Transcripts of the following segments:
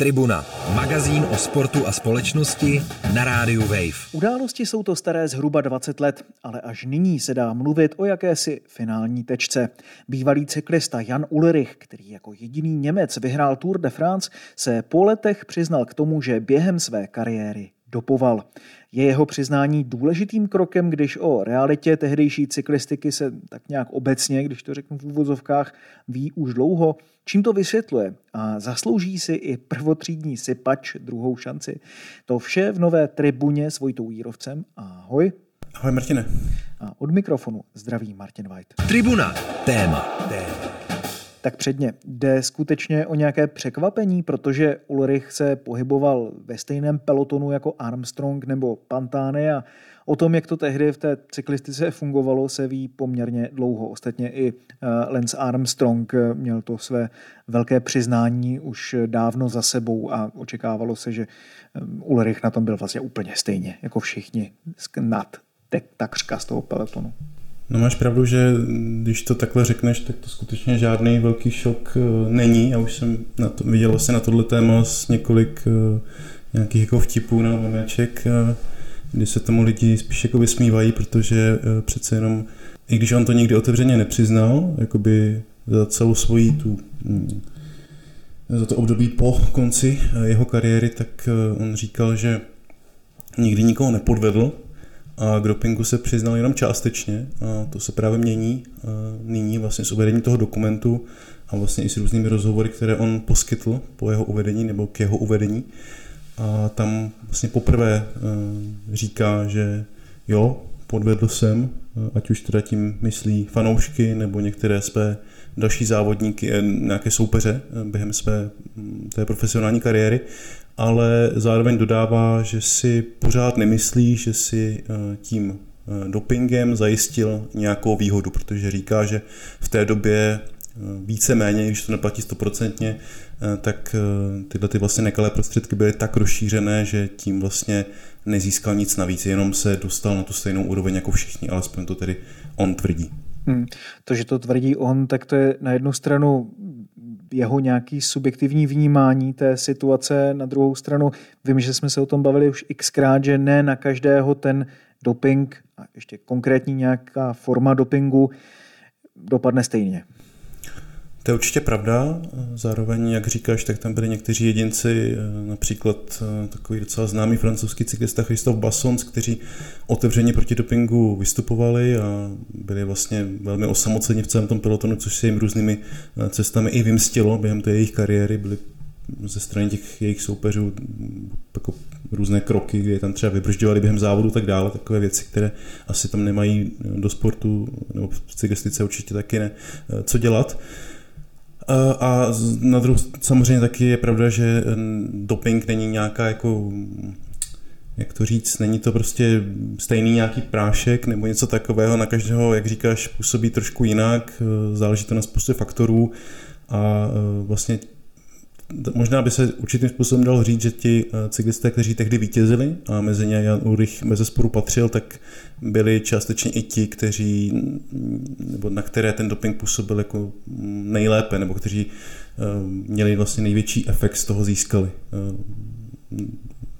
Tribuna, magazín o sportu a společnosti na rádiu Wave. Události jsou to staré zhruba 20 let, ale až nyní se dá mluvit o jakési finální tečce. Bývalý cyklista Jan Ulrich, který jako jediný Němec vyhrál Tour de France, se po letech přiznal k tomu, že během své kariéry dopoval. Je jeho přiznání důležitým krokem, když o realitě tehdejší cyklistiky se tak nějak obecně, když to řeknu v úvozovkách, ví už dlouho? Čím to vysvětluje? A zaslouží si i prvotřídní sypač druhou šanci? To vše v nové tribuně s Vojtou Jírovcem. Ahoj. Ahoj Martine. A od mikrofonu zdraví Martin White. Tribuna. Téma. Téma. Tak předně, jde skutečně o nějaké překvapení, protože Ulrich se pohyboval ve stejném pelotonu jako Armstrong nebo Pantane a o tom, jak to tehdy v té cyklistice fungovalo, se ví poměrně dlouho. Ostatně i eh, Lance Armstrong eh, měl to své velké přiznání už dávno za sebou a očekávalo se, že eh, Ulrich na tom byl vlastně úplně stejně jako všichni nad takřka z toho pelotonu. No máš pravdu, že když to takhle řekneš, tak to skutečně žádný velký šok eh, není. Já už jsem na to, viděl se na tohle téma s několik eh, nějakých jako vtipů na memeček, eh, kdy se tomu lidi spíš jako vysmívají, protože přece jenom, i když on to nikdy otevřeně nepřiznal, jakoby za celou svoji tu hm, za to období po konci jeho kariéry, tak on říkal, že nikdy nikoho nepodvedl, a k dopingu se přiznal jenom částečně a to se právě mění nyní vlastně s uvedením toho dokumentu a vlastně i s různými rozhovory, které on poskytl po jeho uvedení nebo k jeho uvedení. A tam vlastně poprvé e, říká, že jo, podvedl jsem, e, ať už teda tím myslí fanoušky nebo některé své další závodníky, e, nějaké soupeře během své té profesionální kariéry ale zároveň dodává, že si pořád nemyslí, že si eh, tím eh, dopingem zajistil nějakou výhodu, protože říká, že v té době eh, víceméně, když to neplatí stoprocentně, tak tyhle ty vlastně nekalé prostředky byly tak rozšířené, že tím vlastně nezískal nic navíc, jenom se dostal na tu stejnou úroveň jako všichni, alespoň to tedy on tvrdí. Hmm. To, že to tvrdí on, tak to je na jednu stranu jeho nějaký subjektivní vnímání té situace. Na druhou stranu vím, že jsme se o tom bavili už xkrát, že ne na každého ten doping a ještě konkrétní nějaká forma dopingu dopadne stejně. To je určitě pravda. Zároveň, jak říkáš, tak tam byli někteří jedinci, eh, například eh, takový docela známý francouzský cyklista Christophe Bassons, kteří otevřeně proti dopingu vystupovali a byli vlastně velmi osamoceni v celém tom pelotonu, což se jim různými eh, cestami i vymstilo během té jejich kariéry. Byli ze strany těch jejich soupeřů jako různé kroky, kdy je tam třeba vybržďovali během závodu tak dále, takové věci, které asi tam nemají do sportu, nebo v cyklistice určitě taky ne, co dělat. A na druhou samozřejmě taky je pravda, že doping není nějaká jako jak to říct, není to prostě stejný nějaký prášek nebo něco takového, na každého, jak říkáš, působí trošku jinak, záleží to na spoustě faktorů. A vlastně možná by se určitým způsobem dalo říct, že ti eh, cyklisté, kteří tehdy vítězili a mezi ně Jan Ulrich mezi sporu patřil, tak byli částečně i ti, kteří, nebo na které ten doping působil jako nejlépe, nebo kteří eh, měli vlastně největší efekt z toho získali. Eh,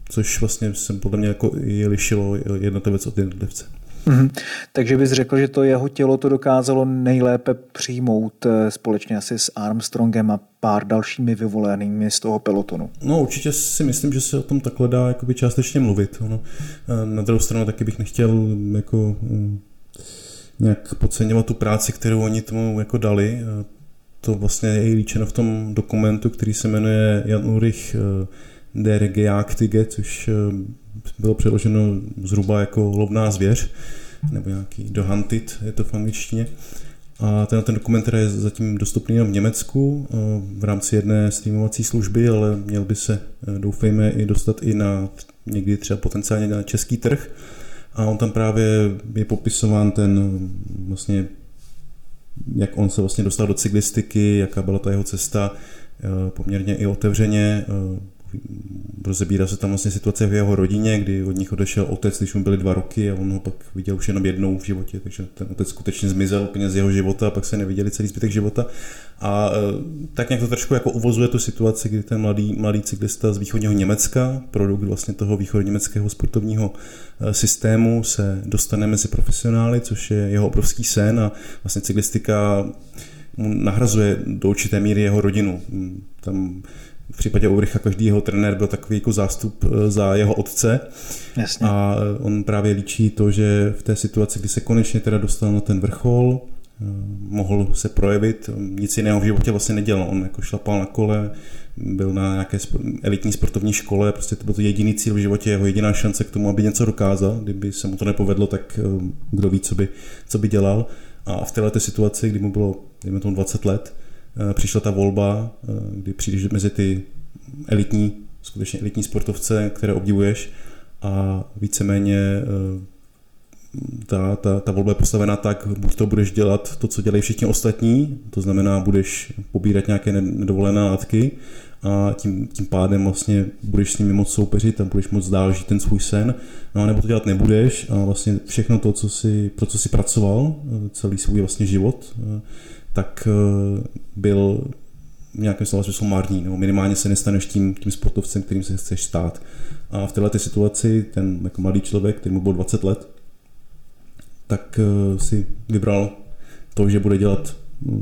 což vlastně se podle mě jako i lišilo jednotlivec od jednotlivce. Mm-hmm. Takže bys řekl, že to jeho tělo to dokázalo nejlépe přijmout eh, společně asi s Armstrongem a pár dalšími vyvolenými z toho pelotonu. No určitě si myslím, že se o tom takhle dá jakoby částečně mluvit. Ono, eh, na druhou stranu taky bych nechtěl jako mm, nějak podceňovat tu práci, kterou oni tomu jako dali. Eh, to vlastně je i líčeno v tom dokumentu, který se jmenuje Jan Ulrich der Geaktige, což bylo přeloženo zhruba jako lovná zvěř, nebo nějaký dohantit, je to v angličtině. A ten, ten dokument je zatím dostupný jenom v Německu eh, v rámci jedné streamovací služby, ale měl by se, eh, doufejme, i dostat i na někdy třeba potenciálně na český trh. A on tam právě je popisován ten vlastně, jak on se vlastně dostal do cyklistiky, jaká byla ta jeho cesta, eh, poměrně i otevřeně rozebírá se tam vlastně situace v jeho rodině, kdy od nich odešel otec, když mu byly dva roky a on ho pak viděl už jenom jednou v životě, takže ten otec skutečně zmizel úplně z jeho života a pak se neviděli celý zbytek života. A tak nějak to trošku jako uvozuje tu situaci, kdy ten mladý, mladý cyklista z východního Německa, produkt vlastně toho východněmeckého sportovního systému, se dostane mezi profesionály, což je jeho obrovský sen a vlastně cyklistika mu nahrazuje do určité míry jeho rodinu. Tam v případě Ulricha každý jeho trenér byl takový jako zástup eh, za jeho otce. Jasně. A on právě líčí to, že v té situaci, kdy se konečně teda dostal na ten vrchol, eh, mohl se projevit, nic jiného v životě vlastně nedělal. On jako šlapal na kole, byl na nějaké elitní sportovní škole, prostě to byl to jediný cíl v životě, jeho jediná šance k tomu, aby něco dokázal. Kdyby se mu to nepovedlo, tak eh, kdo ví, co by, co by dělal. A v této situaci, kdy mu bylo, dejme tomu 20 let, eh, přišla ta volba, eh, kdy přijdeš mezi ty elitní, skutečně elitní sportovce, které obdivuješ a víceméně eh, ta, ta, ta volba je postavená tak, buď to budeš dělat to, co dělají všichni ostatní, to znamená, budeš pobírat nějaké nedovolené látky a tím, tím pádem vlastně budeš s nimi moc soupeřit a budeš moc dál žít ten svůj sen, no a nebo to dělat nebudeš a vlastně všechno to, co si, pro co si pracoval, eh, celý svůj vlastně život, eh, tak eh, byl v nějakém slova smyslu marný, nebo minimálně se nestaneš tím, tím sportovcem, kterým se chceš stát. A v této situaci ten jako mladý člověk, který mu byl 20 let, tak si vybral to, že bude dělat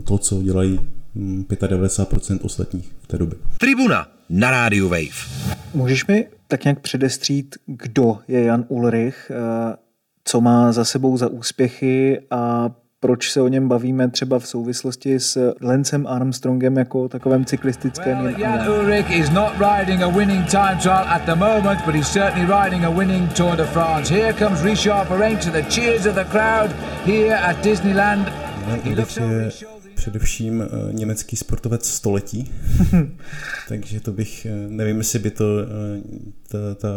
to, co dělají 95% ostatních v té době. Tribuna na rádiu Wave. Můžeš mi tak nějak předestřít, kdo je Jan Ulrich, eh, co má za sebou za úspěchy a proč se o něm bavíme třeba v souvislosti s Lencem Armstrongem jako takovém cyklistickém well, Jan Ulrich is not riding a winning time trial at the moment, but he's certainly riding a winning Tour de France. Here comes Richard Perrin to the cheers of the crowd here at Disneyland. Jan Ulrich je především eh, německý sportovec století, takže to bych, eh, nevím, jestli by to eh, ta, ta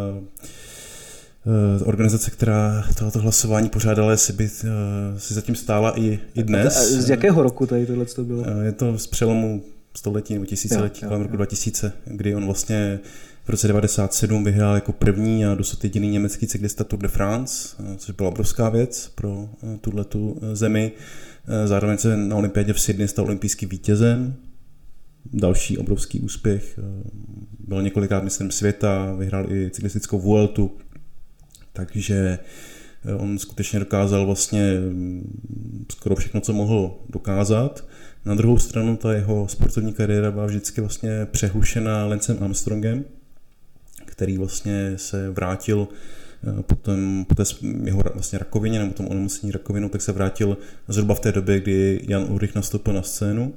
organizace, která tohoto hlasování pořádala, jestli by si zatím stála i, i dnes. A z jakého roku tady tohle to bylo? Je to z přelomu století nebo tisíciletí, kolem roku 2000, kdy on vlastně v roce 97 vyhrál jako první a dosud jediný německý cyklista Tour de France, což byla obrovská věc pro tuhle tu zemi. Eh, zároveň se na olympiádě v Sydney stal olympijským vítězem. Další obrovský úspěch. Eh, byl několikrát mistrem světa, vyhrál i cyklistickou Vueltu. Takže eh, on skutečně dokázal vlastně mm, skoro všechno, co mohl dokázat. Na druhou stranu ta jeho sportovní kariéra byla vždycky vlastně přehušená Lencem Armstrongem, který vlastně se vrátil Eh, potom po té jeho vlastně rakovině nebo tom onemocnění rakovinou, tak se vrátil zhruba v té době, kdy Jan Ulrich nastoupil na scénu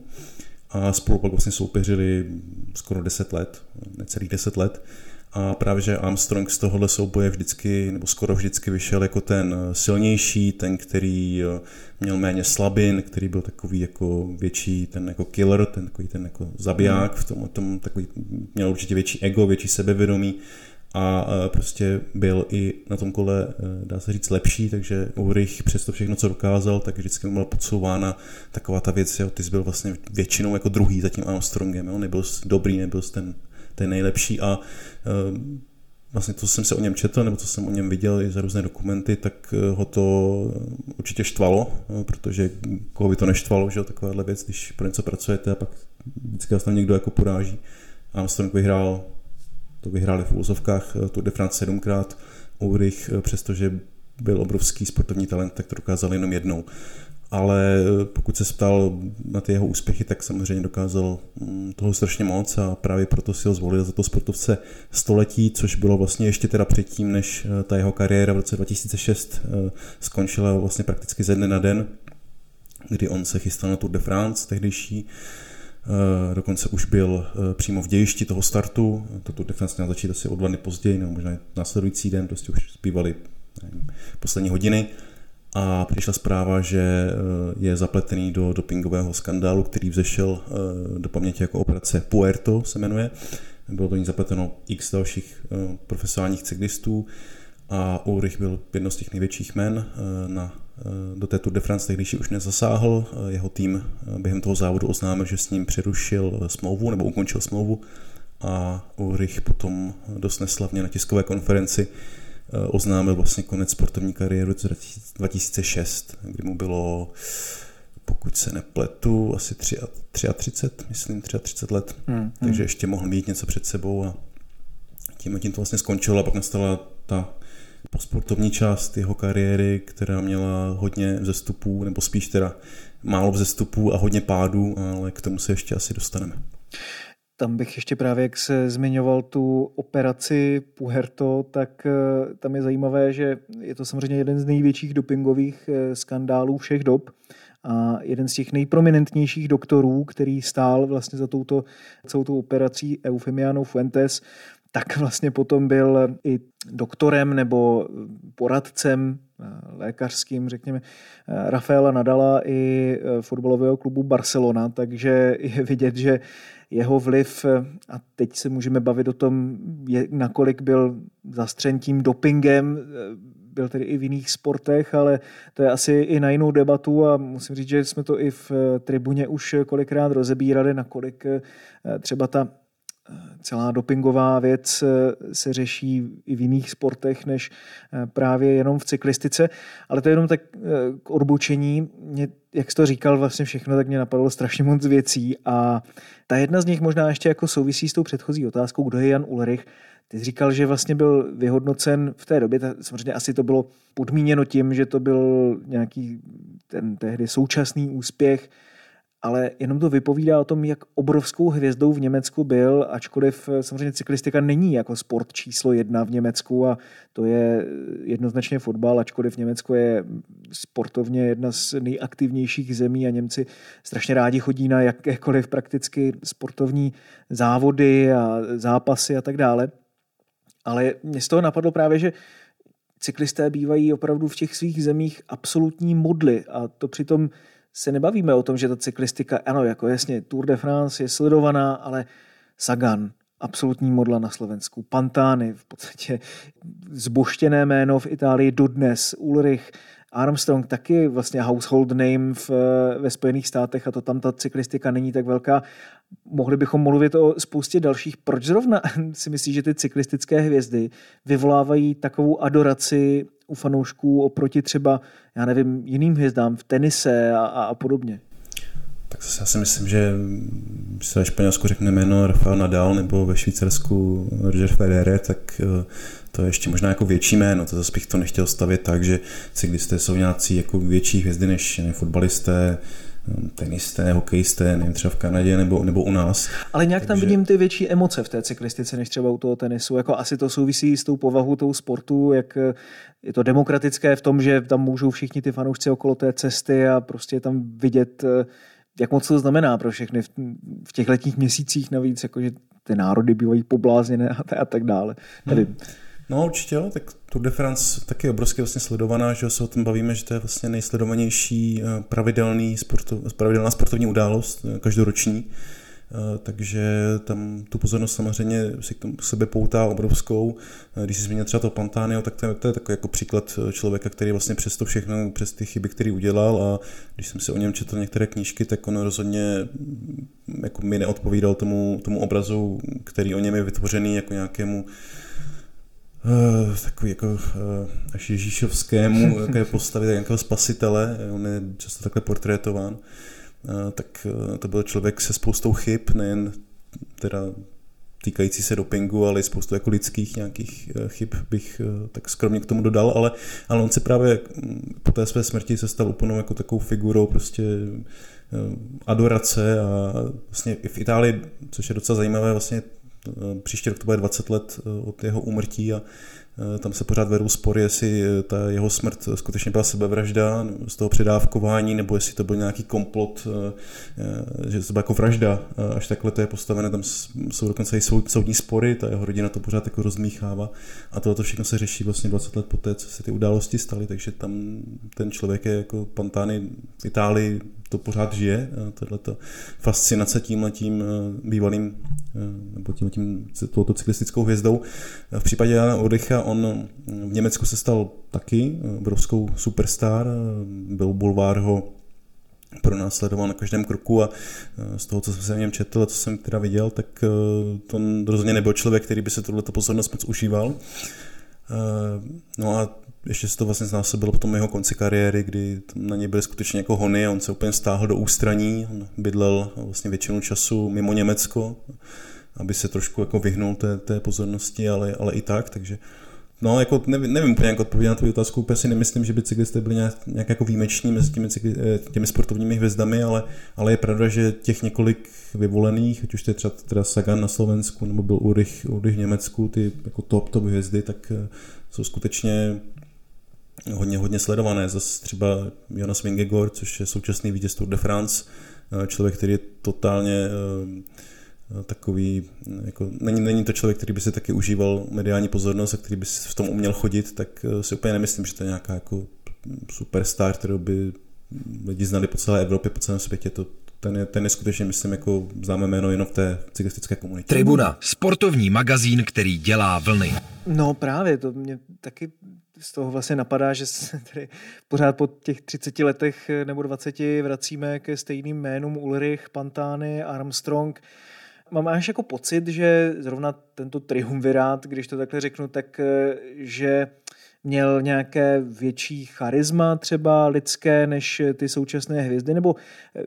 a spolu pak vlastně soupeřili skoro 10 let, necelých 10 let. A právě, že Armstrong z tohohle souboje vždycky, nebo skoro vždycky vyšel jako ten silnější, ten, který eh, měl méně slabin, který byl takový jako větší, ten jako killer, ten takový ten jako zabiják, v tom, tom takový, měl určitě větší ego, větší sebevědomí a e, prostě byl i na tom kole, dá se říct, lepší, takže Ulrich přes to všechno, co dokázal, tak vždycky mu byla podsouvána taková ta věc, že ty jsi byl vlastně většinou jako druhý za tím Armstrongem, jo? nebyl jsi dobrý, nebyl jsi ten, ten nejlepší a e, vlastně to, jsem se o něm četl, nebo co jsem o něm viděl i za různé dokumenty, tak ho to určitě štvalo, protože koho by to neštvalo, že takováhle věc, když pro něco pracujete a pak vždycky vás tam někdo jako poráží. Armstrong vyhrál to vyhráli v úzovkách eh, Tour de France sedmkrát. Ulrich, eh, přestože byl obrovský sportovní talent, tak to dokázal jenom jednou. Ale eh, pokud se ptal na ty jeho úspěchy, tak samozřejmě dokázal mm, toho strašně moc a právě proto si ho zvolil za to sportovce století, což bylo vlastně ještě teda předtím, než ta jeho kariéra v roce 2006 skončila vlastně prakticky ze dne na den, kdy on se chystal na Tour de France, tehdejší Eh, dokonce už byl eh, přímo v dějišti toho startu. Toto defense měl začít asi o dva dny později, nebo možná následující den, prostě už zpívali nevím, poslední hodiny. A přišla zpráva, že eh, je zapletený do dopingového skandálu, který vzešel do paměti jako operace Puerto se jmenuje. Bylo do ní zapleteno x dalších profesionálních cyklistů a Ulrich byl jedno z těch největších men na do té Tour de France tehdejší už nezasáhl. Eh, jeho tým během toho závodu oznámil, že s ním přerušil smlouvu nebo ukončil smlouvu a Ulrich potom dost neslavně na tiskové konferenci oznámil vlastně konec sportovní kariéry 2006, kdy mu bylo pokud se nepletu, asi 33, myslím 33 let, hmm, hmm. takže ještě mohl mít něco před sebou a tím, tím to vlastně skončilo a pak nastala ta sportovní část jeho kariéry, která měla hodně vzestupů, nebo spíš teda málo vzestupů a hodně pádů, ale k tomu se ještě asi dostaneme. Tam bych ještě právě, jak se zmiňoval tu operaci Puherto, tak eh, tam je zajímavé, že je to samozřejmě jeden z největších dopingových eh, skandálů všech dob a jeden z těch nejprominentnějších doktorů, který stál vlastně za touto celou tou operací Eufemiano Fuentes, tak vlastně potom byl i doktorem nebo poradcem eh, lékařským, řekněme, Rafaela Nadala i fotbalového klubu Barcelona, takže je vidět, že jeho vliv, a teď se můžeme bavit o tom, nakolik byl zastřen tím dopingem, byl tedy i v jiných sportech, ale to je asi i na jinou debatu a musím říct, že jsme to i v tribuně už kolikrát rozebírali, nakolik třeba ta celá dopingová věc se řeší i v jiných sportech, než právě jenom v cyklistice, ale to je jenom tak k odbočení. Mě, jak jsi to říkal vlastně všechno, tak mě napadlo strašně moc věcí a ta jedna z nich možná ještě jako souvisí s tou předchozí otázkou, kdo je Jan Ulrich, ty jsi říkal, že vlastně byl vyhodnocen v té době, samozřejmě asi to bylo podmíněno tím, že to byl nějaký ten tehdy současný úspěch, ale jenom to vypovídá o tom, jak obrovskou hvězdou v Německu byl, ačkoliv samozřejmě cyklistika není jako sport číslo jedna v Německu a to je jednoznačně fotbal, ačkoliv Německo je sportovně jedna z nejaktivnějších zemí a Němci strašně rádi chodí na jakékoliv prakticky sportovní závody a zápasy a tak dále. Ale mě z toho napadlo právě, že cyklisté bývají opravdu v těch svých zemích absolutní modly a to přitom se nebavíme o tom, že ta cyklistika, ano, jako jasně, Tour de France je sledovaná, ale Sagan, absolutní modla na Slovensku, Pantány, v podstatě zboštěné jméno v Itálii dodnes, Ulrich, Armstrong taky vlastně household name v, ve Spojených státech a to tam ta cyklistika není tak velká. Mohli bychom mluvit o spoustě dalších. Proč zrovna si myslíš, že ty cyklistické hvězdy vyvolávají takovou adoraci u fanoušků oproti třeba, já nevím, jiným hvězdám v tenise a, a, a podobně? Tak zase já si myslím, že se ve Španělsku řekne jméno Rafael Nadal nebo ve Švýcarsku Roger Federer, tak eh, to je ještě možná jako větší jméno, to zase bych to nechtěl stavět tak, že cyklisté jsou nějací jako větší hvězdy než ne, fotbalisté, hm, tenisté, hokejisté, nevím, třeba v Kanadě nebo, nebo u nás. Ale nějak Takže... tam vidím ty větší emoce v té cyklistice, než třeba u toho tenisu. Jako asi to souvisí s tou povahou toho sportu, jak je to demokratické v tom, že tam můžou všichni ty fanoušci okolo té cesty a prostě tam vidět, jak moc to znamená pro všechny v, v těch letních měsících navíc, jakože ty národy bývají poblázněné a, a tak dále. Nevím. Hmm. No určitě, jo, tak Tour de France taky je obrovsky vlastně sledovaná, že se o tom bavíme, že to je vlastně nejsledovanější eh, pravidelný sportov, pravidelná sportovní událost eh, každoroční. Eh, takže tam tu pozornost samozřejmě si k tomu sebe poutá obrovskou. Když si zmínil třeba to Pantánio, tak to je, to je takový jako příklad člověka, který vlastně přes to všechno, přes ty chyby, které udělal a když jsem si o něm četl některé knížky, tak on rozhodně mm, jako mi neodpovídal tomu, tomu obrazu, který o něm je vytvořený jako nějakému takový jako uh, až Ježíšovskému jaké postavy nějakého spasitele, on je často takhle portrétován, uh, tak to byl člověk se spoustou chyb, nejen teda týkající se dopingu, ale i spoustu jako lidských nějakých chyb bych tak skromně k tomu dodal, ale, ale on se právě hm, po té své smrti se stal úplnou jako takovou figurou prostě adorace a vlastně i v Itálii, což je docela zajímavé, vlastně Eh, příští rok to bude 20 let eh, od jeho úmrtí a eh, tam se pořád vedou spory, jestli ta jeho smrt skutečně byla sebevražda z toho předávkování, nebo jestli to byl nějaký komplot, že to byla jako vražda. Až takhle to je postavené, tam jsou dokonce i soudní spory, ta jeho rodina to pořád jako rozmíchává a tohle všechno se řeší vlastně 20 let poté, co se ty události staly, takže tam ten člověk je jako Pantány v Itálii to pořád žije, tato fascinace tím letím bývalým nebo tím, tím touto cyklistickou hvězdou. V případě Jana On v Německu se stal taky obrovskou superstar, byl bulvár ho pro následoval na každém kroku a z toho, co jsem se v něm četl a co jsem teda viděl, tak to rozhodně nebyl člověk, který by se tohleto pozornost moc užíval. No a ještě se to vlastně znásobilo potom jeho konci kariéry, kdy na něj byly skutečně jako hony a on se úplně stáhl do ústraní, on bydlel vlastně většinu času mimo Německo, aby se trošku jako vyhnul té, té pozornosti, ale, ale i tak, takže No, jako nevím, nevím úplně, jak odpovědět na tu otázku, úplně si nemyslím, že by cyklisté byli nějak, nějak jako výjimeční mezi těmi, eh, těmi sportovními hvězdami, ale, ale je pravda, že těch několik vyvolených, ať už to je třeba teda Sagan na Slovensku, nebo byl Ulrich, Ulrich v Německu, ty jako top, top hvězdy, tak eh, jsou skutečně hodně, hodně sledované. Zase třeba Jonas Vingegaard, což je současný vítěz Tour de France, eh, člověk, který je totálně eh, takový, jako, není, není to člověk, který by si taky užíval mediální pozornost a který by si v tom uměl chodit, tak eh, si úplně nemyslím, že to je nějaká jako superstar, kterou by lidi znali po celé Evropě, po celém světě. To, ten je, ten je skutečně, myslím, jako známé jméno jenom v té cyklistické komunitě. Tribuna, sportovní magazín, který dělá vlny. No právě, to mě taky z toho vlastně napadá, že se tady pořád po těch 30 letech nebo 20 vracíme ke stejným jménům Ulrich, Pantány, Armstrong. Mám jako pocit, že zrovna tento triumvirát, když to takhle řeknu, tak že měl nějaké větší charisma třeba lidské než ty současné hvězdy, nebo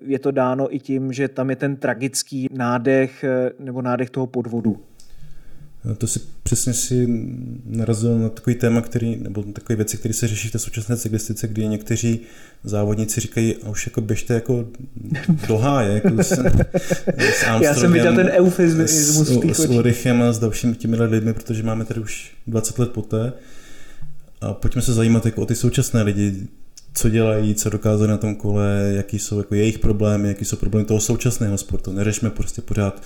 je to dáno i tím, že tam je ten tragický nádech nebo nádech toho podvodu? To si přesně si narazil na takový téma, který, nebo takové věci, které se řeší v té současné cyklistice, kdy někteří závodníci říkají, a už jako běžte jako do háje. Jako s, s Já jsem viděl ten eufemismus v S Ulrichem a s dalšími těmi lidmi, protože máme tady už 20 let poté. A pojďme se zajímat jako o ty současné lidi, co dělají, co dokázali na tom kole, jaký jsou jako jejich problémy, jaký jsou problémy toho současného sportu. Neřešme prostě pořád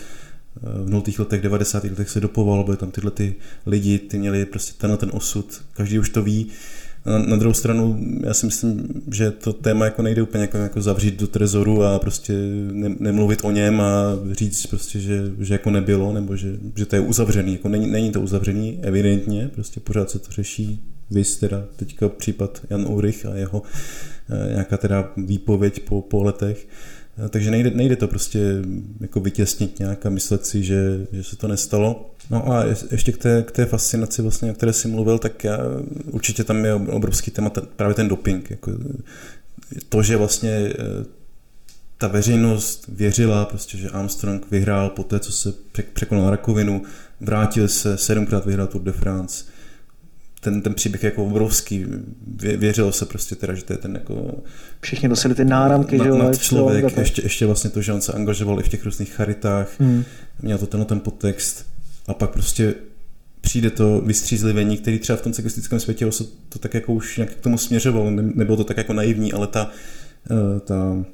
v nultých letech, 90. letech se dopovalo, byly tam tyhle ty lidi, ty měli prostě tenhle ten osud, každý už to ví. Na, na druhou stranu, já si myslím, že to téma jako nejde úplně jako, jako zavřít do trezoru a prostě ne, nemluvit o něm a říct prostě, že, že jako nebylo, nebo že, že to je uzavřený. Jako není, není to uzavřený, evidentně, prostě pořád se to řeší. Vys teda teďka případ Jan Ulrich a jeho eh, nějaká teda výpověď po, po letech. Takže nejde, nejde to prostě jako vytěsnit nějak a myslet si, že, že se to nestalo. No a ještě k té, k té fascinaci, vlastně, o které jsi mluvil, tak já, určitě tam je obrovský téma právě ten doping. Jako to, že vlastně eh, ta veřejnost věřila, prostě, že Armstrong vyhrál po té, co se překonal rakovinu, vrátil se, sedmkrát vyhrál Tour de France, ten, ten příběh je jako obrovský. Vě, věřilo se prostě teda, že to je ten jako... Všichni nosili ty náramky, na, že jo? člověk, ještě, ještě vlastně to, že on se angažoval i v těch různých charitách, hmm. měl to tenhle ten podtext a pak prostě přijde to vystřízlivení, který třeba v tom cyklistickém světě se to tak jako už nějak k tomu směřovalo, ne, nebylo to tak jako naivní, ale ta, eh, ta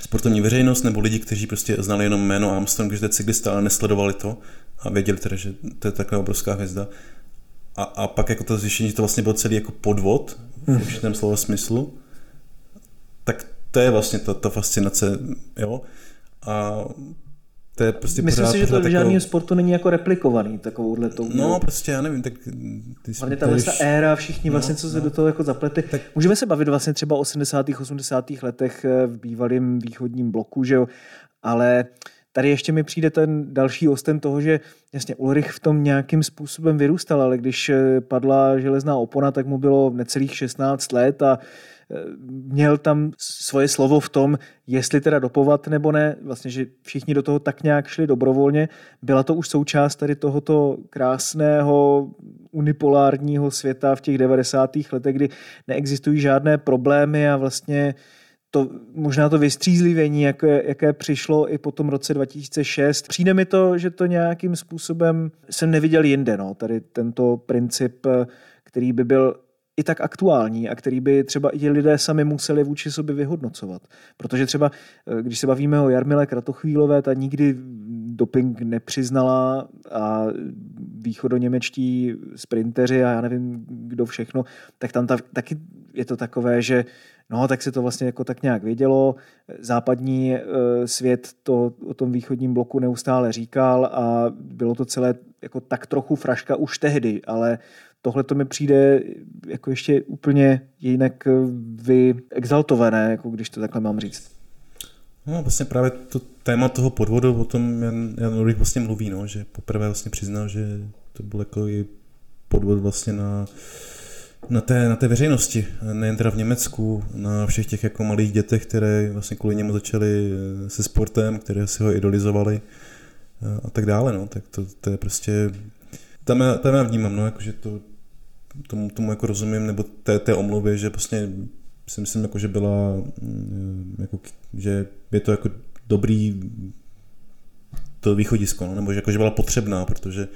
sportovní veřejnost nebo lidi, kteří prostě znali jenom jméno Armstrong, že to je cyklista, ale nesledovali to a věděli teda, že to je taková obrovská hvězda, a, a pak jako to zjištění, že to vlastně byl celý jako podvod v hmm. určitém slova smyslu, tak to je vlastně ta, ta fascinace, jo. A to je prostě Myslím pořád, si, že to v takovou... žádném sportu není jako replikovaný takovouhle tou. No, prostě já nevím, tak ty Hlavně ta ta éra, všichni no, vlastně, co no. se do toho jako zapletli. Tak... Můžeme se bavit vlastně třeba o 80. 80. letech eh, v bývalém východním bloku, že jo, ale Tady ještě mi přijde ten další osten toho, že jasně Ulrich v tom nějakým způsobem vyrůstal, ale když eh, padla železná opona, tak mu bylo necelých 16 let a eh, měl tam svoje slovo v tom, jestli teda dopovat nebo ne, vlastně, že všichni do toho tak nějak šli dobrovolně. Byla to už součást tady tohoto krásného unipolárního světa v těch 90. letech, kdy neexistují žádné problémy a vlastně to, možná to vystřízlivění, jaké, jaké přišlo i po tom roce 2006. Přijde mi to, že to nějakým způsobem jsem neviděl jinde. No. Tady tento princip, který by byl i tak aktuální a který by třeba i lidé sami museli vůči sobě vyhodnocovat. Protože třeba, když se bavíme o Jarmile Kratochvílové, ta nikdy doping nepřiznala a východoněmečtí sprinteři a já nevím, kdo všechno, tak tam ta, taky je to takové, že no, tak se to vlastně jako tak nějak vědělo. Západní e, svět to o tom východním bloku neustále říkal a bylo to celé jako tak trochu fraška už tehdy, ale tohle to mi přijde jako ještě úplně jinak vyexaltované, jako když to takhle mám říct. No vlastně právě to téma toho podvodu, o tom Jan, Jan Ulrich vlastně mluví, no, že poprvé vlastně přiznal, že to byl jako i podvod vlastně na, na té, na té veřejnosti, nejen teda v Německu, na všech těch jako malých dětech, které vlastně kvůli němu začaly eh, se sportem, které si ho idolizovali eh, a tak dále, no, tak to, to je prostě, tam já, tam já vnímám, no, jako, že to, tomu, tomu jako rozumím, nebo té, té omluvě, že prostě si myslím, jako, že byla, mm, jako, že je to jako dobrý to východisko, no, nebo že, jako, že byla potřebná, protože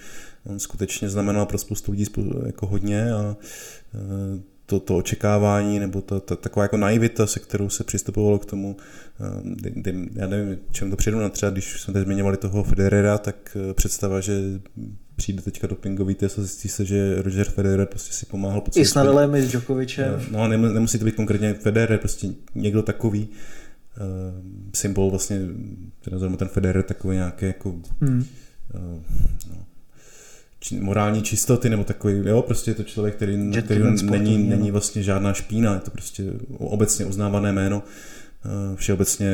on skutečně znamenal pro spoustu lidí jako hodně a e, to, to očekávání nebo ta, ta, taková jako naivita, se kterou se přistupovalo k tomu, kdy, e, kdy, já nevím, čem to přijdu na třeba, když jsme teď zmiňovali toho Federera, tak e, představa, že přijde teďka dopingový test a zjistí se, že Roger Federer prostě si pomáhal po I s Nadalem, i s Djokovicem. No, nemusí to být konkrétně Federer, prostě někdo takový uh, symbol vlastně, teda ten Federer takový nějaký jako hmm. uh, no, či, morální čistoty nebo takový, jo, prostě je to člověk, který, který není, není vlastně žádná špína, je to prostě obecně uznávané jméno, všeobecně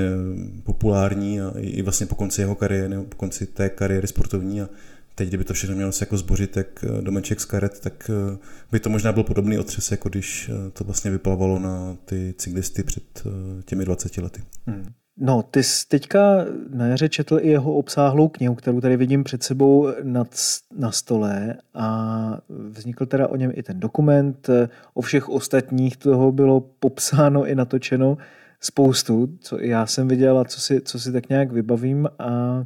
populární a i, i vlastně po konci jeho kariéry, nebo po konci té kariéry sportovní a teď, kdyby to všechno mělo se jako zbořit, tak eh, domeček z karet, tak eh, by to možná byl podobný otřes, jako když eh, to vlastně vyplavalo na ty cyklisty před těmi 20 lety. Hmm. No, ty jsi teďka na jaře četl i jeho obsáhlou knihu, kterou tady vidím před sebou nad, na stole a vznikl teda o něm i ten dokument. O všech ostatních toho bylo popsáno i natočeno spoustu, co já jsem viděl a co si, co si tak nějak vybavím a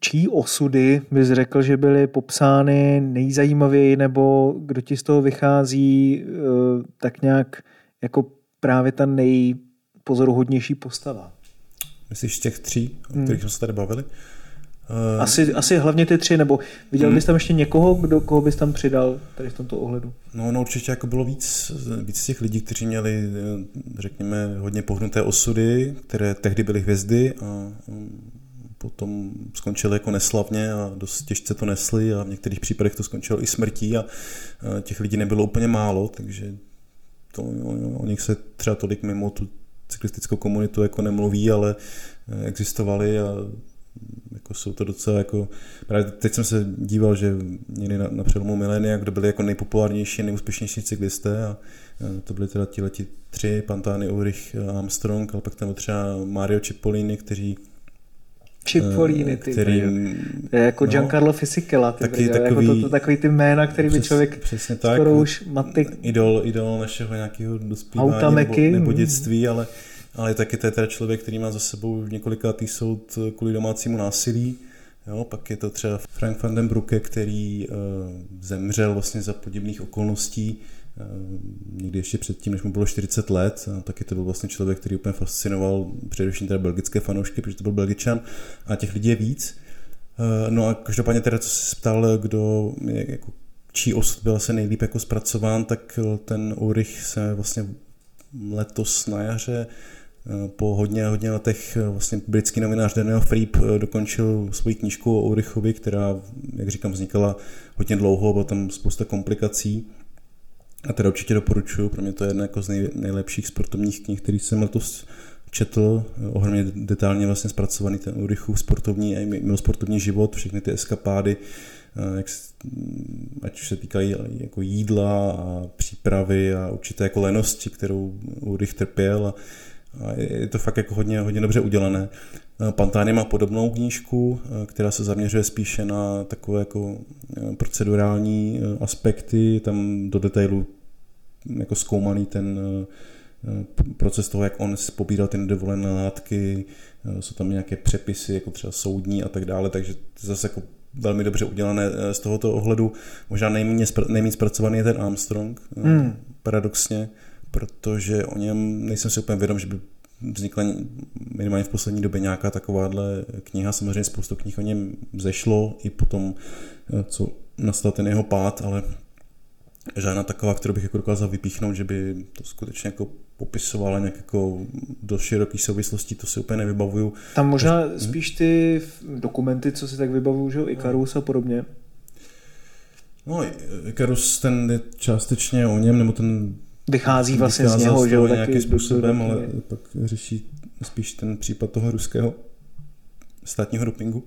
čí osudy bys řekl, že byly popsány nejzajímavěji, nebo kdo ti z toho vychází eh, tak nějak jako právě ta nejpozoruhodnější postava? Myslíš těch tří, o kterých hmm. jsme se tady bavili? Eh, asi, asi hlavně ty tři, nebo viděl hmm. bys tam ještě někoho, kdo, koho bys tam přidal tady v tomto ohledu? No, no určitě jako bylo víc, víc těch lidí, kteří měli, eh, řekněme, hodně pohnuté osudy, které tehdy byly hvězdy a potom skončili jako neslavně a dost těžce to nesli a v některých případech to skončilo i smrtí a těch lidí nebylo úplně málo, takže to, o nich se třeba tolik mimo tu cyklistickou komunitu jako nemluví, ale e, existovali a jako jsou to docela jako, právě teď jsem se díval, že někdy na, na přelomu milénia, kdo byli jako nejpopulárnější, nejúspěšnější cyklisté a e, to byli teda ti tři, Pantani, Ulrich, Armstrong, ale pak tam třeba Mario Cipollini, kteří Cipollini, ty který, je jako no, Giancarlo Fisichella, ty taky takový, jako to, to, takový ty jména, který by člověk přesně tak, skoro už maty... Idol, idol našeho nějakého dospívání nebo, nebo dětství, ale, ale taky to je teda člověk, který má za sebou několikátý soud kvůli domácímu násilí, Jo, pak je to třeba Frank van den Brucke, který uh, zemřel vlastně za podivných okolností Eh, někdy ještě předtím, než mu bylo 40 let, a taky to byl vlastně člověk, který úplně fascinoval především teda belgické fanoušky, protože to byl belgičan a těch lidí je víc. Eh, no a každopádně teda, co se ptal, kdo, jako, čí osud byl se nejlíp jako zpracován, tak ten Ulrich se vlastně letos na jaře eh, po hodně, hodně letech vlastně britský novinář Daniel Freep dokončil svoji knížku o Ulrichovi, která, jak říkám, vznikala hodně dlouho, bylo tam spousta komplikací a teda určitě doporučuji, pro mě to je jedna jako z nej, nejlepších sportovních knih, který jsem letos četl, ohromně detailně vlastně zpracovaný ten Ulrichův sportovní a mimo sportovní život, všechny ty eskapády, eh, jak, ať už se týkají jako jídla a přípravy a určité jako lenosti, kterou Ulrich trpěl a, a je to fakt jako hodně, hodně dobře udělané. Eh, Pantány má podobnou knížku, eh, která se zaměřuje spíše na takové jako procedurální aspekty, tam do detailu jako zkoumaný ten proces toho, jak on pobíral ty nedovolené látky, jsou tam nějaké přepisy, jako třeba soudní a tak dále, takže zase jako velmi dobře udělané z tohoto ohledu. Možná nejméně, nejméně zpracovaný je ten Armstrong, hmm. paradoxně, protože o něm nejsem si úplně vědom, že by vznikla minimálně v poslední době nějaká takováhle kniha. Samozřejmě spoustu knih o něm zešlo i potom, co nastal ten jeho pád, ale žádná taková, kterou bych jako dokázal vypíchnout, že by to skutečně jako popisovala nějak jako do širokých souvislostí, to si úplně nevybavuju. Tam možná Takže, spíš ty dokumenty, co si tak vybavuju, že Ikarus a podobně. No, Ikarus ten je částečně o něm, nebo ten vychází vlastně z něho, že jo, nějakým způsobem, ale pak řeší spíš ten případ toho ruského státního dopingu.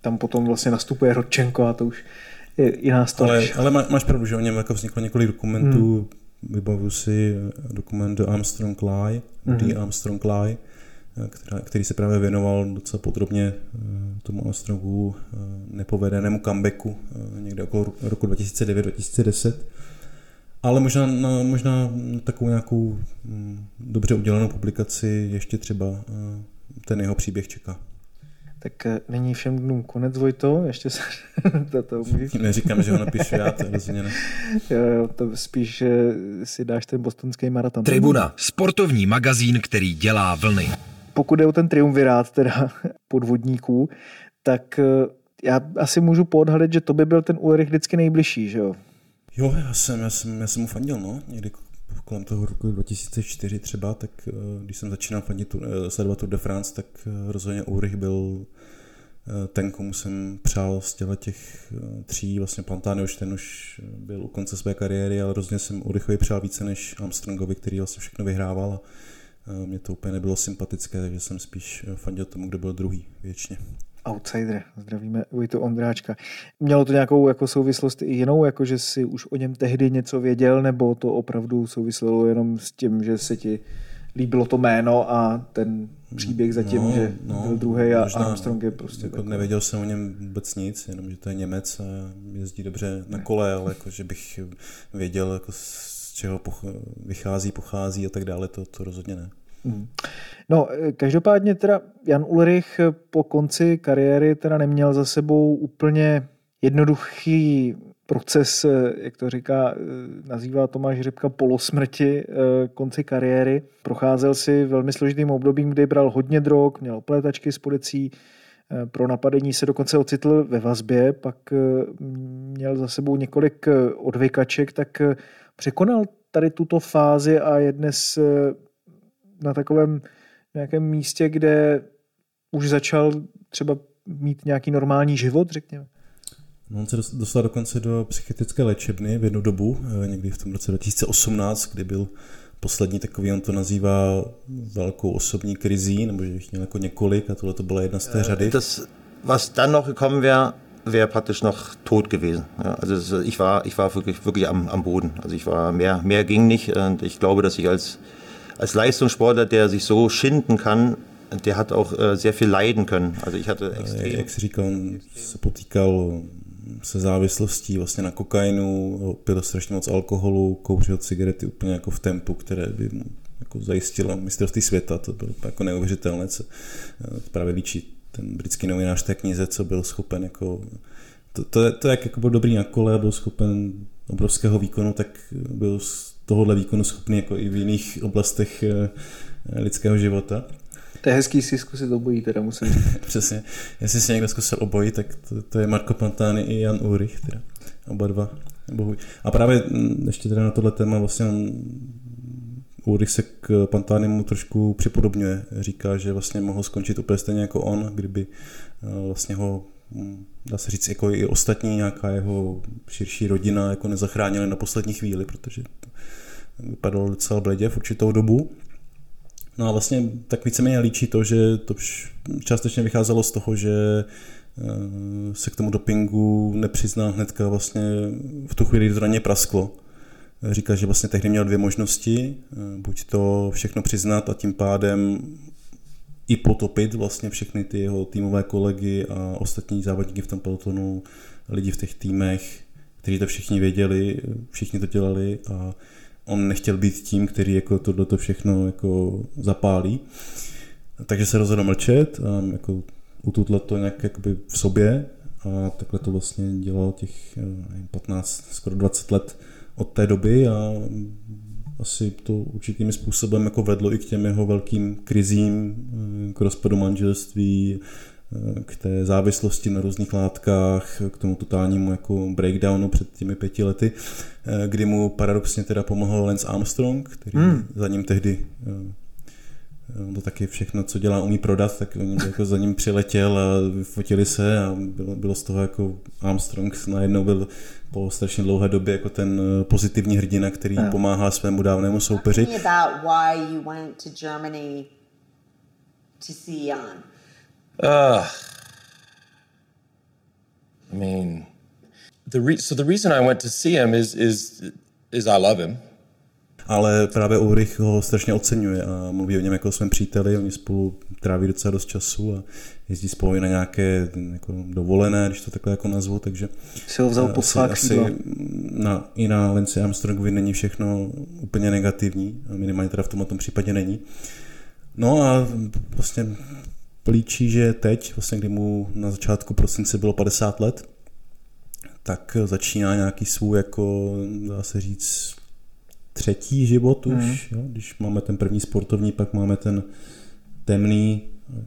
Tam potom vlastně nastupuje Rodčenko a to už je jiná Ale, ale má, máš pravdu, že o něm jako vzniklo několik dokumentů, hmm. vybavuju si dokument The Armstrong Lie, hmm. The Armstrong Lie, která, který se právě věnoval docela podrobně eh, tomu Armstrongu eh, nepovedenému comebacku eh, někde okolo roku 2009-2010 ale možná, na, možná takovou nějakou mm, dobře udělanou publikaci ještě třeba eh, ten jeho příběh čeká. Tak eh, není všem dnům konec, Vojto, ještě se to, to. Neříkám, že ho napíšu já, to rozhodně ne. Jo, jo, to spíš si dáš ten bostonský maraton. Tribuna, sportovní magazín, který dělá vlny. Pokud je o ten triumvirát teda podvodníků, tak eh, já asi můžu poodhalit, že to by byl ten Ulrich vždycky nejbližší, že jo? Jo, já jsem, já jsem, já jsem mu fandil, no, někdy kolem toho roku 2004 třeba, tak eh, když jsem začínal fandit, eh, sledovat Tour de France, tak eh, rozhodně Ulrich byl ten, komu jsem přál z těle těch tří, vlastně Plantány už ten už byl u konce své kariéry, ale rozhodně jsem Ulrichovi přál více než Armstrongovi, který vlastně všechno vyhrával a mě to úplně nebylo sympatické, takže jsem spíš fandil tomu, kdo byl druhý věčně. Outsider, zdravíme Vojtu Ondráčka. Mělo to nějakou jako souvislost i jinou, jako že si už o něm tehdy něco věděl, nebo to opravdu souviselo jenom s tím, že se ti líbilo to jméno a ten příběh zatím, no, že no, byl druhý a možná, Armstrong je prostě jako Nevěděl jsem o něm vůbec nic, jenom že to je Němec a jezdí dobře na kole, ale jako, že bych věděl, jako z čeho poch- vychází, pochází a tak dále, to, to rozhodně ne. Hmm. No, každopádně teda Jan Ulrich po konci kariéry teda neměl za sebou úplně jednoduchý proces, jak to říká, nazývá Tomáš Řepka polosmrti konci kariéry. Procházel si velmi složitým obdobím, kdy bral hodně drog, měl oplétačky s policií, pro napadení se dokonce ocitl ve vazbě, pak měl za sebou několik odvykaček, tak překonal tady tuto fázi a je dnes na takovém nějakém místě, kde už začal třeba mít nějaký normální život, řekněme? No, on se dostal dokonce do psychiatrické léčebny v jednu dobu, eh, někdy v tom roce 2018, kdy byl poslední takový, on to nazývá velkou osobní krizí, nebo že jich měl jako několik a tohle to byla jedna z té eh, řady. Das, was dann noch gekommen wäre, wäre praktisch noch tot gewesen. Ja, also ich war, ich war wirklich, wirklich am, am Boden. Also ich war, mehr, mehr ging nicht und ich glaube, dass ich als als Leistungssportler, der sich so schinden kann, der hat auch äh, sehr viel leiden können. Also ich hatte extrem... Jak si říkal, on se potýkal se závislostí vlastně na kokainu, pil strašně moc alkoholu, kouřil cigarety úplně jako v tempu, které by mu jako zajistilo mistrovství světa, to bylo jako neuvěřitelné, co eh, právě líčí ten britský novinář té knize, co byl schopen jako to, to, to jak jako byl dobrý na kole, byl schopen obrovského výkonu, tak byl tohohle výkonu schopný jako i v jiných oblastech eh, lidského života. To je hezký si zkusit obojí, teda musím říct. Přesně. Jestli si někdo zkusil obojí, tak to, to je Marko Pantani i Jan Ulrich, teda. Oba dva. Bohu. A právě mm, ještě teda na tohle téma vlastně on, Ulrich se k Pantánimu trošku připodobňuje. Říká, že vlastně mohl skončit úplně stejně jako on, kdyby eh, vlastně ho mm, dá se říct, jako i ostatní nějaká jeho širší rodina jako nezachránili na poslední chvíli, protože to vypadalo docela bledě v určitou dobu. No a vlastně tak víceméně líčí to, že to částečně vycházelo z toho, že eh, se k tomu dopingu nepřizná hnedka vlastně v tu chvíli, kdy to na ně prasklo. Říká, že vlastně tehdy měl dvě možnosti, eh, buď to všechno přiznat a tím pádem i potopit vlastně všechny ty jeho týmové kolegy a ostatní závodníky v tom pelotonu, lidi v těch týmech, kteří to všichni věděli, všichni to dělali a on nechtěl být tím, který jako tohle všechno jako zapálí. Takže se rozhodl mlčet a jako ututlat to nějak jakoby v sobě a takhle to vlastně dělal těch 15, skoro 20 let od té doby a asi to určitým způsobem jako vedlo i k těm jeho velkým krizím, eh, k rozpadu manželství, k té závislosti na různých látkách, k tomu totálnímu jako breakdownu před těmi pěti lety, kdy mu paradoxně teda pomohl Lance Armstrong, který hmm. za ním tehdy to taky všechno, co dělá, umí prodat, tak on jako za ním přiletěl a fotili se a bylo, bylo z toho jako Armstrong najednou byl po strašně dlouhé době jako ten eh, pozitivní hrdina, který yeah. pomáhá svému dávnému soupeři. Uh, I mean, the re- so the reason I went to see him is is is I love him ale právě Ulrich ho strašně oceňuje a mluví o něm jako o svém příteli, oni spolu tráví docela dost času a jezdí spolu na nějaké jako dovolené, když to takhle jako nazvu, takže si ho vzal asi, asi na, i na Lance Armstrongovi není všechno úplně negativní, minimálně teda v tomhle tom případě není. No a vlastně plíčí, že teď, vlastně kdy mu na začátku prosince bylo 50 let, tak začíná nějaký svůj, jako dá se říct, třetí život už, mm. jo? když máme ten první sportovní, pak máme ten temný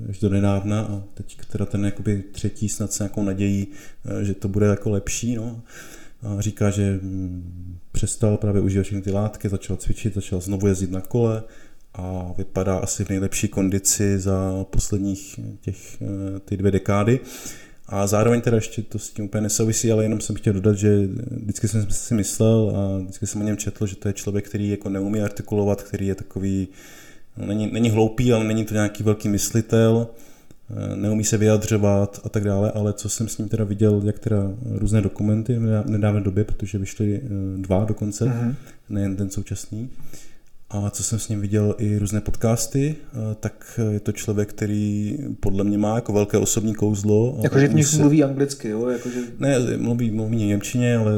až do nedávna a teď teda ten jakoby třetí snad se nějakou nadějí, eh, že to bude jako lepší, no. A říká, že mm, přestal právě užívat všechny ty látky, začal cvičit, začal znovu jezdit na kole a vypadá asi v nejlepší kondici za posledních těch eh, ty dvě dekády. A zároveň teda ještě to s tím úplně nesouvisí, ale jenom jsem chtěl dodat, že vždycky jsem si myslel a vždycky jsem o něm četl, že to je člověk, který jako neumí artikulovat, který je takový, no, není, není hloupý, ale není to nějaký velký myslitel, eh, neumí se vyjadřovat a tak dále, ale co jsem s ním teda viděl, jak teda různé dokumenty v nedávné době, protože vyšly eh, dva dokonce, mm-hmm. nejen ten současný, a co jsem s ním viděl i různé podcasty, eh, tak je to člověk, který podle mě má jako velké osobní kouzlo. Jakože v nich se... mluví anglicky, jo? Jakože... Ne, mluví, mluví němčině, ale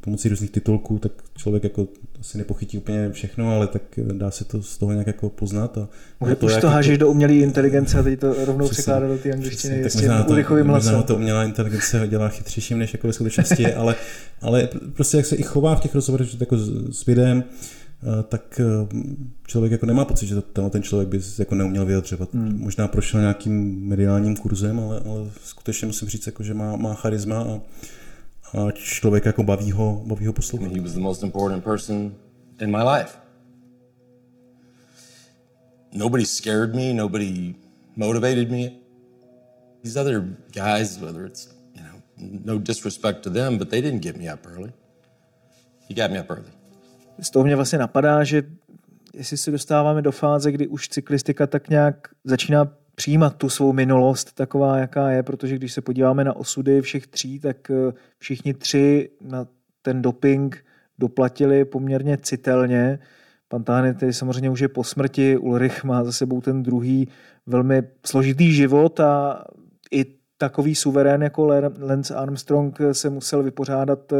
pomocí různých titulků, tak člověk jako asi nepochytí úplně všechno, ale tak dá se to z toho nějak jako poznat. A Může to, už to hážeš jako... do umělé inteligence a teď to rovnou překládá do té angličtiny tak možná to, možná to umělá inteligence dělá chytřejším, než jako ve skutečnosti je, ale, ale prostě jak se i chová v těch rozhovorech jako s, s videem, Eh, tak eh, člověk jako nemá pocit, že tenhle ten člověk by jako neuměl vyjadřovat. Hmm. Možná prošel nějakým mediálním kurzem, ale, ale skutečně musím říct, jako, že má, má charisma a, a člověk jako baví ho, baví ho poslouchat. He was the most important person in my life. Nobody scared me, nobody motivated me. These other guys, whether it's, you know, no disrespect to them, but they didn't get me up early. He got me up early z toho mě vlastně napadá, že jestli se dostáváme do fáze, kdy už cyklistika tak nějak začíná přijímat tu svou minulost taková, jaká je, protože když se podíváme na osudy všech tří, tak eh, všichni tři na ten doping doplatili poměrně citelně. Pantani tedy samozřejmě už je po smrti, Ulrich má za sebou ten druhý velmi složitý život a i takový suverén jako Lance Armstrong se musel vypořádat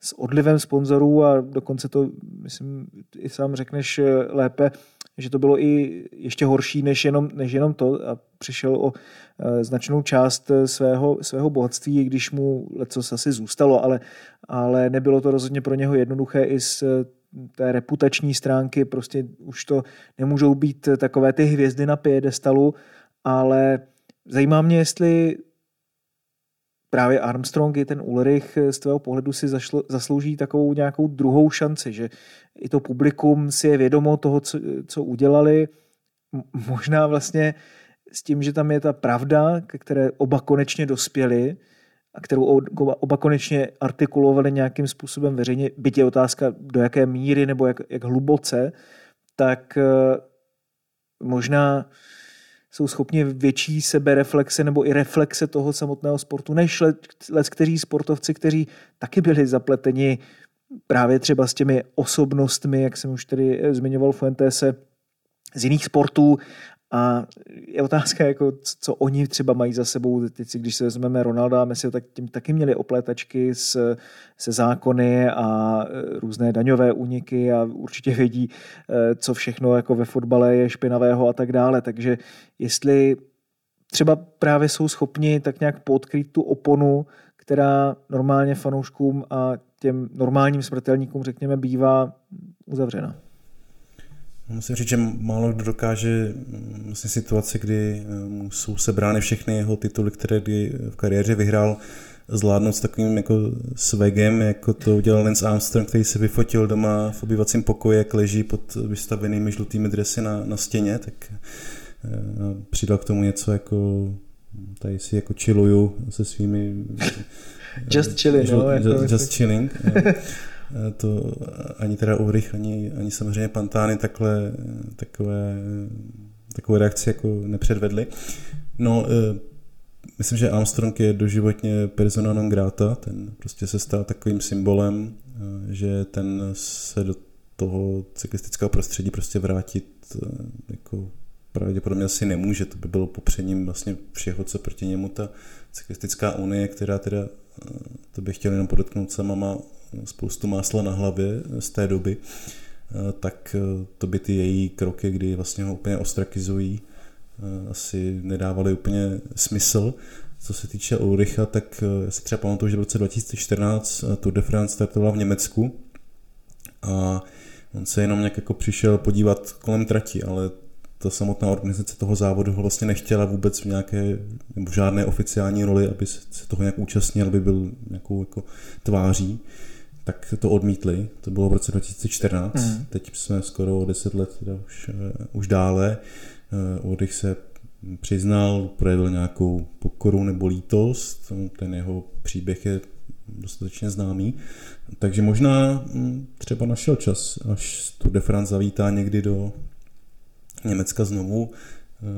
s odlivem sponzorů a dokonce to, myslím, i sám řekneš lépe, že to bylo i ještě horší než jenom, než jenom to. A přišel o e, značnou část svého, svého bohatství, když mu leco asi zůstalo, ale, ale nebylo to rozhodně pro něho jednoduché i z té reputační stránky, prostě už to nemůžou být takové ty hvězdy na piedestalu, ale zajímá mě, jestli právě Armstrong i ten Ulrich z tvého pohledu si zašlo, zaslouží takovou nějakou druhou šanci, že i to publikum si je vědomo toho, co, co udělali, možná vlastně s tím, že tam je ta pravda, ke které oba konečně dospěli a kterou oba konečně artikulovali nějakým způsobem veřejně, byť je otázka do jaké míry nebo jak, jak hluboce, tak eh, možná jsou schopni větší sebereflexe nebo i reflexe toho samotného sportu, než let, kteří sportovci, kteří taky byli zapleteni právě třeba s těmi osobnostmi, jak jsem už tady eh, zmiňoval Fuentese, z jiných sportů a je otázka, jako, co oni třeba mají za sebou. Teď když se vezmeme Ronalda Messi, tak tím taky měli opletačky s, se zákony a e, různé daňové úniky a určitě vědí, e, co všechno jako ve fotbale je špinavého a tak dále. Takže jestli třeba právě jsou schopni tak nějak podkrýt tu oponu, která normálně fanouškům a těm normálním smrtelníkům, řekněme, bývá uzavřena. Musím říct, že málo kdo dokáže mm, vlastně situaci, kdy mu jsou sebrány všechny jeho tituly, které kdy v kariéře vyhrál, zvládnout s takovým jako svegem, jako to udělal Lance Armstrong, který se vyfotil doma v obyvacím pokoji, jak leží pod vystavenými žlutými dresy na, na stěně, tak uh, přidal k tomu něco jako tady si jako chilluju se svými Just chilling, žl, no, jako just, just chilling. to ani teda Ulrich, ani, ani samozřejmě Pantány takhle, takové, takové reakci jako nepředvedli. No, myslím, že Armstrong je doživotně persona non grata, ten prostě se stal takovým symbolem, že ten se do toho cyklistického prostředí prostě vrátit jako pravděpodobně asi nemůže, to by bylo popřením vlastně všeho, co proti němu ta cyklistická unie, která teda, to bych chtěl jenom podotknout, sama má spoustu másla na hlavě z té doby, tak to by ty její kroky, kdy vlastně ho úplně ostrakizují, asi nedávaly úplně smysl. Co se týče Ulricha, tak já si třeba pamatuju, že v roce 2014 Tour de France startovala v Německu a on se jenom nějak jako přišel podívat kolem trati, ale ta samotná organizace toho závodu ho vlastně nechtěla vůbec v nějaké nebo žádné oficiální roli, aby se toho nějak účastnil, aby byl nějakou jako tváří, tak to odmítli. To bylo v roce 2014. Mm. Teď jsme skoro o 10 let teda už, uh, už dále. Uh, Ulrich se přiznal, projevil nějakou pokoru nebo lítost. Ten jeho příběh je dostatečně známý. Takže možná hm, třeba našel čas, až Tour de France zavítá někdy do Německa znovu, eh,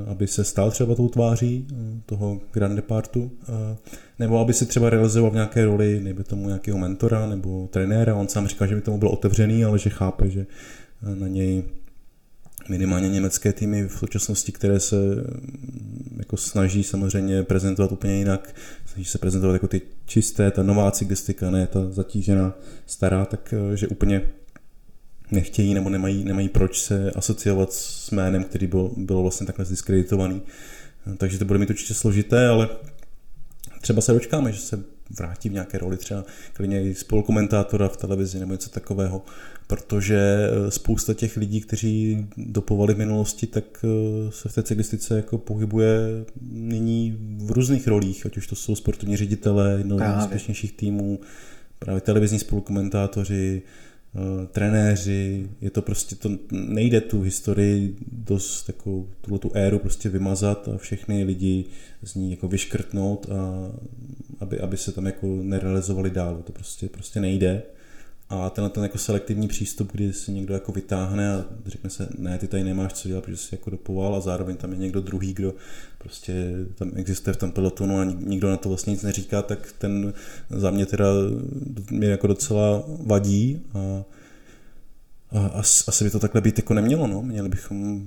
aby se stal třeba tou tváří eh, toho Grand Departu, eh, nebo aby se třeba realizoval v nějaké roli, nejby tomu nějakého mentora nebo trenéra. On sám říká, že by tomu byl otevřený, ale že chápe, že na něj minimálně německé týmy v současnosti, které se mm, jako snaží samozřejmě prezentovat úplně jinak, snaží se prezentovat jako ty čisté, ta nová cyklistika, ne ta zatížená stará, tak že úplně nechtějí nebo nemají, nemají proč se asociovat s jménem, který byl, bylo vlastně takhle zdiskreditovaný. Takže to bude mít určitě složité, ale třeba se dočkáme, že se vrátí v nějaké roli, třeba klidně i spolukomentátora v televizi nebo něco takového, protože eh, spousta těch lidí, kteří dopovali v minulosti, tak eh, se v té cyklistice jako pohybuje nyní v různých rolích, ať už to jsou sportovní ředitelé jednou z úspěšnějších týmů, právě televizní spolukomentátoři, trenéři, je to prostě, to nejde tu historii dost takovou, tuhle tu éru prostě vymazat a všechny lidi z ní jako vyškrtnout a aby, aby se tam jako nerealizovali dál, to prostě, prostě nejde. A tenhle ten jako selektivní přístup, kdy si někdo jako vytáhne a řekne se, ne, ty tady nemáš co dělat, protože jsi jako dopoval a zároveň tam je někdo druhý, kdo prostě tam existuje v tom pelotonu a nikdo na to vlastně nic neříká, tak ten za mě teda mě jako docela vadí a, a asi by to takhle být jako nemělo, no. Měli bychom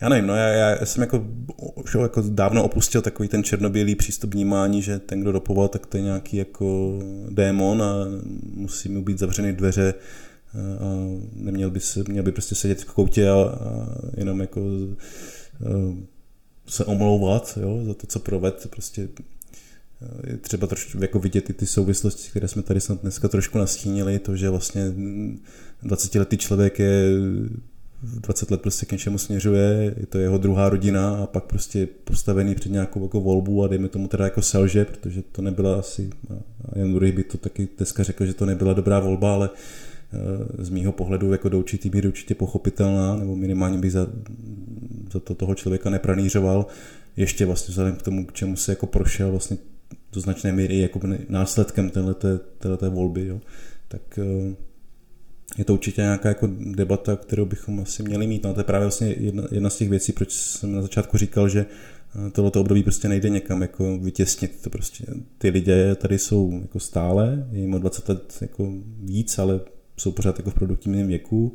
já nevím, no já, já jsem jako, už jako dávno opustil takový ten černobílý přístup vnímání, že ten, kdo dopoval, tak to je nějaký jako démon a musí mu být zavřeny dveře a neměl by, se, měl by prostě sedět v koutě a, a jenom jako se omlouvat jo, za to, co proved. Prostě je třeba trošku jako vidět i ty souvislosti, které jsme tady snad dneska trošku nastínili, to, že vlastně 20-letý člověk je 20 let prostě k něčemu směřuje, je to jeho druhá rodina a pak prostě postavený před nějakou jako volbu a dejme tomu teda jako selže, protože to nebyla asi, a Jan Rury by to taky dneska řekl, že to nebyla dobrá volba, ale eh, z mýho pohledu jako do určitý míry určitě pochopitelná, nebo minimálně by za, za to toho člověka nepranířoval, ještě vlastně vzhledem k tomu, k čemu se jako prošel vlastně do značné míry jako následkem téhleté, téhleté volby, jo. tak eh, je to určitě nějaká jako debata, kterou bychom asi měli mít. No, to je právě vlastně jedna, jedna z těch věcí, proč jsem na začátku říkal, že eh, tohleto období prostě nejde někam jako vytěsnit. To prostě, ty lidé tady jsou jako stále, je jim o 20 let jako víc, ale jsou pořád jako v produktivním věku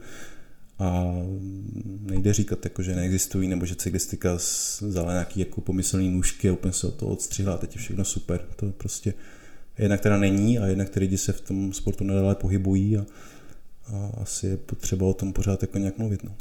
a nejde říkat, jako, že neexistují, nebo že cyklistika vzala nějaký jako pomyslný nůžky a úplně se od toho odstřihla teď je všechno super. To prostě jednak teda není a jednak ty lidi se v tom sportu nadále pohybují a, a asi je potřeba o tom pořád jako nějak mluvit. No.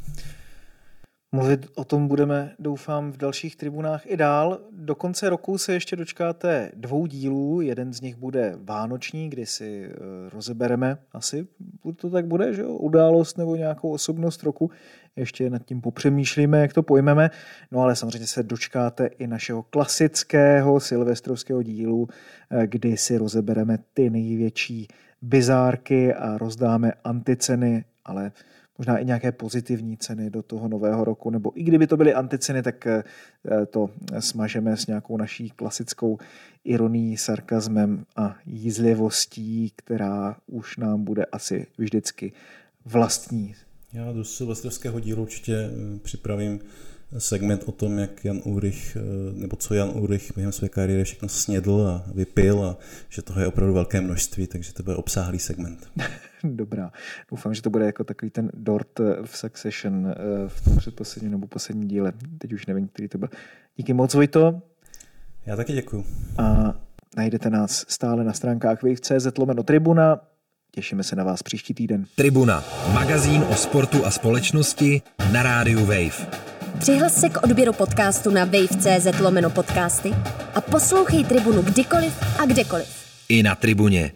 Mluvit o tom budeme, doufám, v dalších tribunách i dál. Do konce roku se ještě dočkáte dvou dílů. Jeden z nich bude vánoční, kdy si eh, rozebereme asi, to tak bude, že jo, událost nebo nějakou osobnost roku. Ještě nad tím popřemýšlíme, jak to pojmeme. No ale samozřejmě se dočkáte i našeho klasického silvestrovského dílu, eh, kdy si rozebereme ty největší bizárky a rozdáme anticeny, ale možná i nějaké pozitivní ceny do toho nového roku, nebo i kdyby to byly anticeny, tak eh, to smažeme s nějakou naší klasickou ironií, sarkazmem a jízlivostí, která už nám bude asi vždycky vlastní. Já do silvestrovského dílu určitě eh, připravím segment o tom, jak Jan Ulrich, eh, nebo co Jan Ulrich během své kariéry všechno snědl a vypil a že toho je opravdu velké množství, takže to bude obsáhlý segment. Dobrá. Doufám, že to bude jako takový ten dort eh, v Succession eh, v tom předposledním nebo posledním díle. Teď už nevím, který to byl. Díky moc, Vojto. Já taky děkuju. A najdete nás stále na stránkách wave.cz lomeno Tribuna. Těšíme se na vás příští týden. Tribuna, magazín o sportu a společnosti na rádiu Wave. Přihlas se k odběru podcastu na wave.cz lomeno podcasty a poslouchej Tribunu kdykoliv a kdekoliv. I na Tribuně.